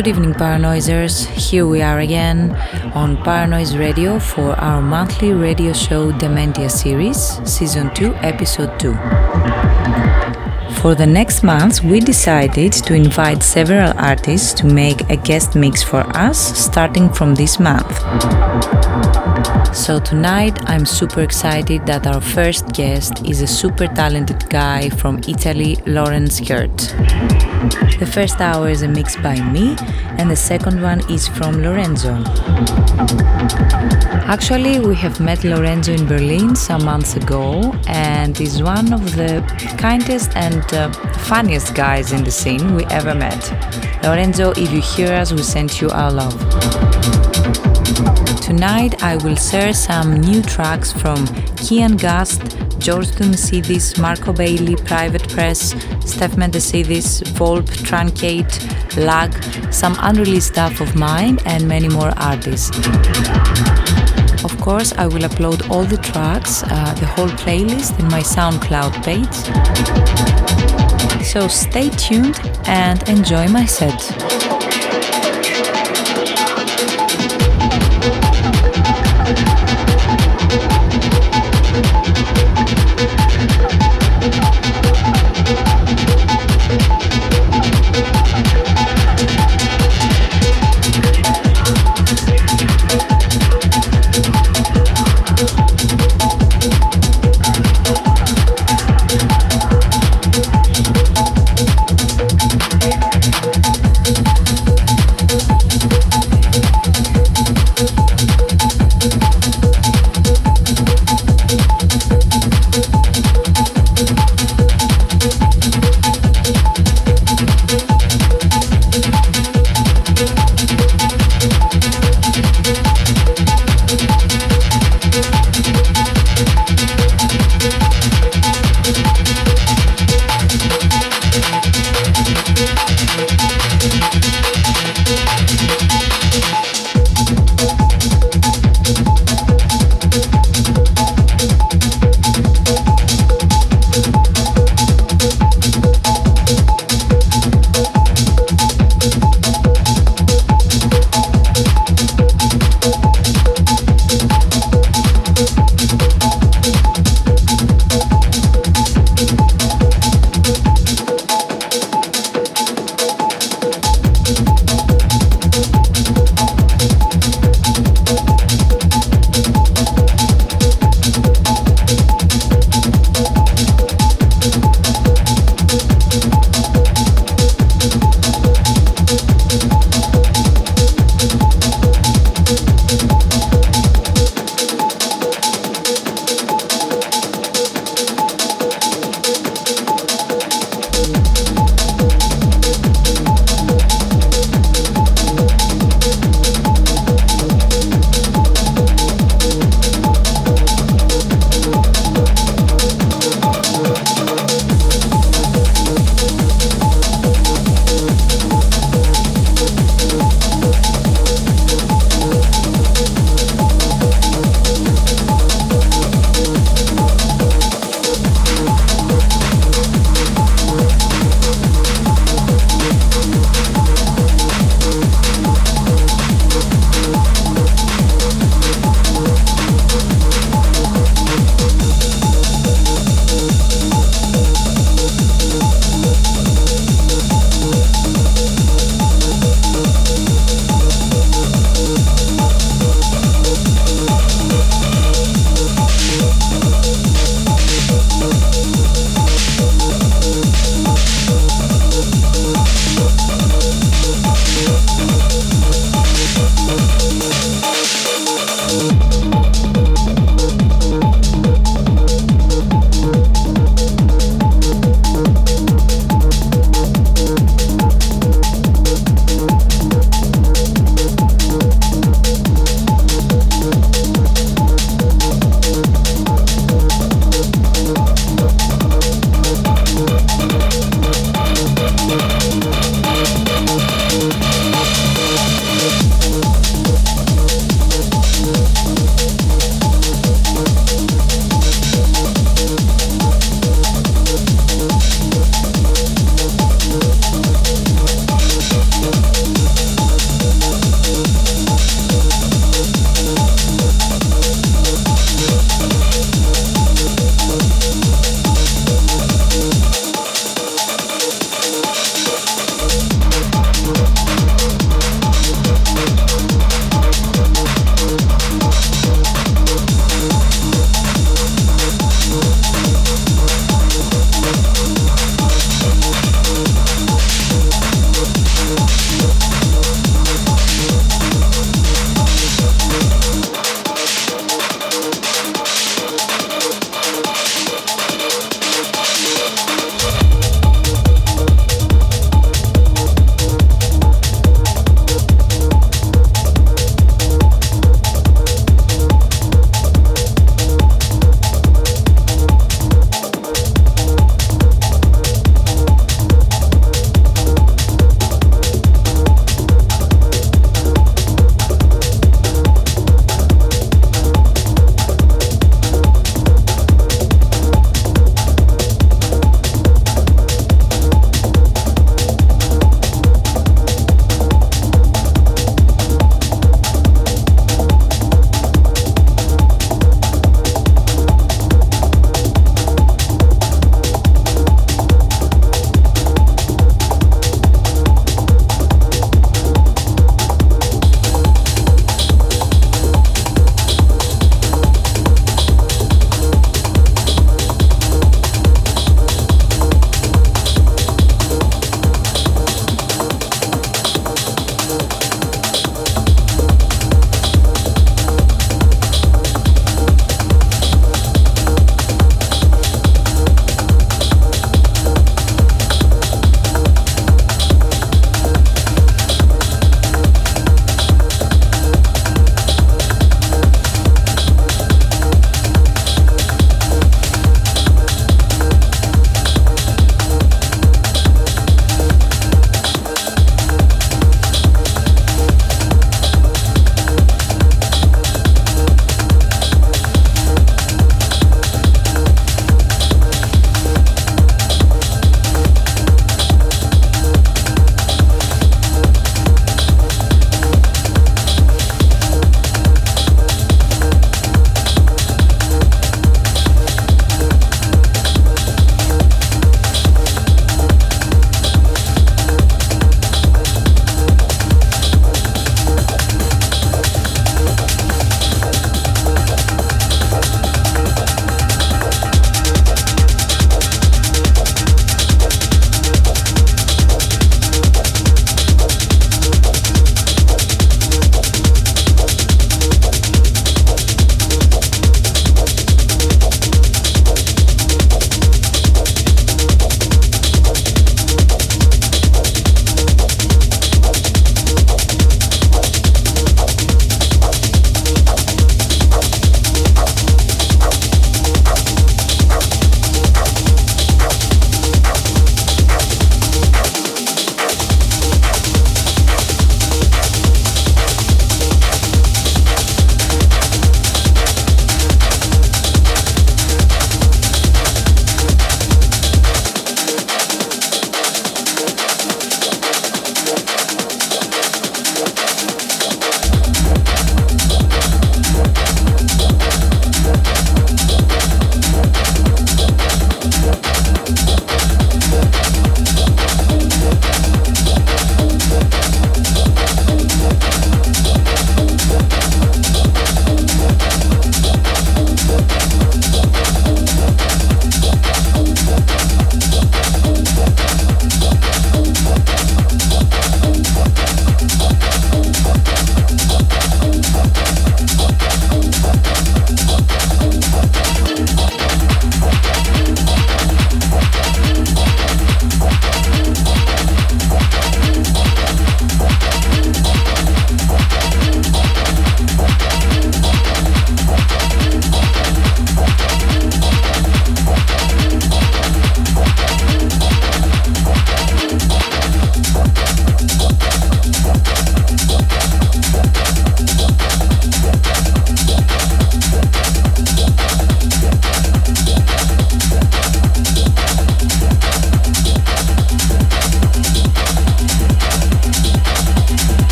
Good evening, Paranoisers. Here we are again on Paranoise Radio for our monthly radio show Dementia series, Season 2, Episode 2. For the next month, we decided to invite several artists to make a guest mix for us starting from this month. So tonight I'm super excited that our first guest is a super talented guy from Italy, Lawrence Kurt. The first hour is a mix by me and the second one is from Lorenzo. Actually, we have met Lorenzo in Berlin some months ago and is one of the kindest and uh, funniest guys in the scene we ever met. Lorenzo, if you hear us, we send you our love. Tonight I will share some new tracks from Kian Gast, George Tounisidis, Marco Bailey, Private Press, Stef Mendesidis, Volp, Truncate, Lag, some unreleased stuff of mine, and many more artists. Of course, I will upload all the tracks, uh, the whole playlist in my SoundCloud page. So stay tuned and enjoy my set.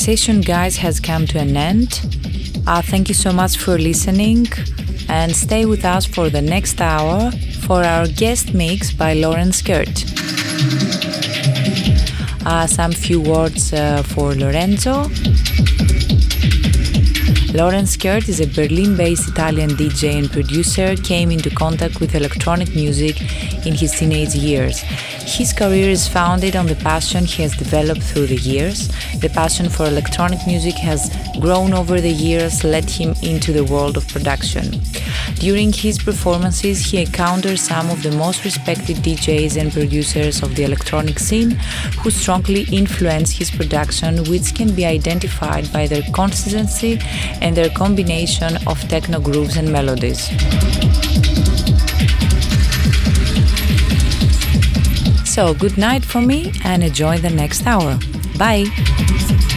Session, guys, has come to an end. Uh, thank you so much for listening and stay with us for the next hour for our guest mix by Lawrence Kurt. Uh, some few words uh, for Lorenzo. Lawrence Kurt is a Berlin based Italian DJ and producer, came into contact with electronic music in his teenage years. His career is founded on the passion he has developed through the years. The passion for electronic music has grown over the years, led him into the world of production. During his performances, he encounters some of the most respected DJs and producers of the electronic scene who strongly influence his production, which can be identified by their consistency and their combination of techno grooves and melodies. So, good night for me and enjoy the next hour. Bye!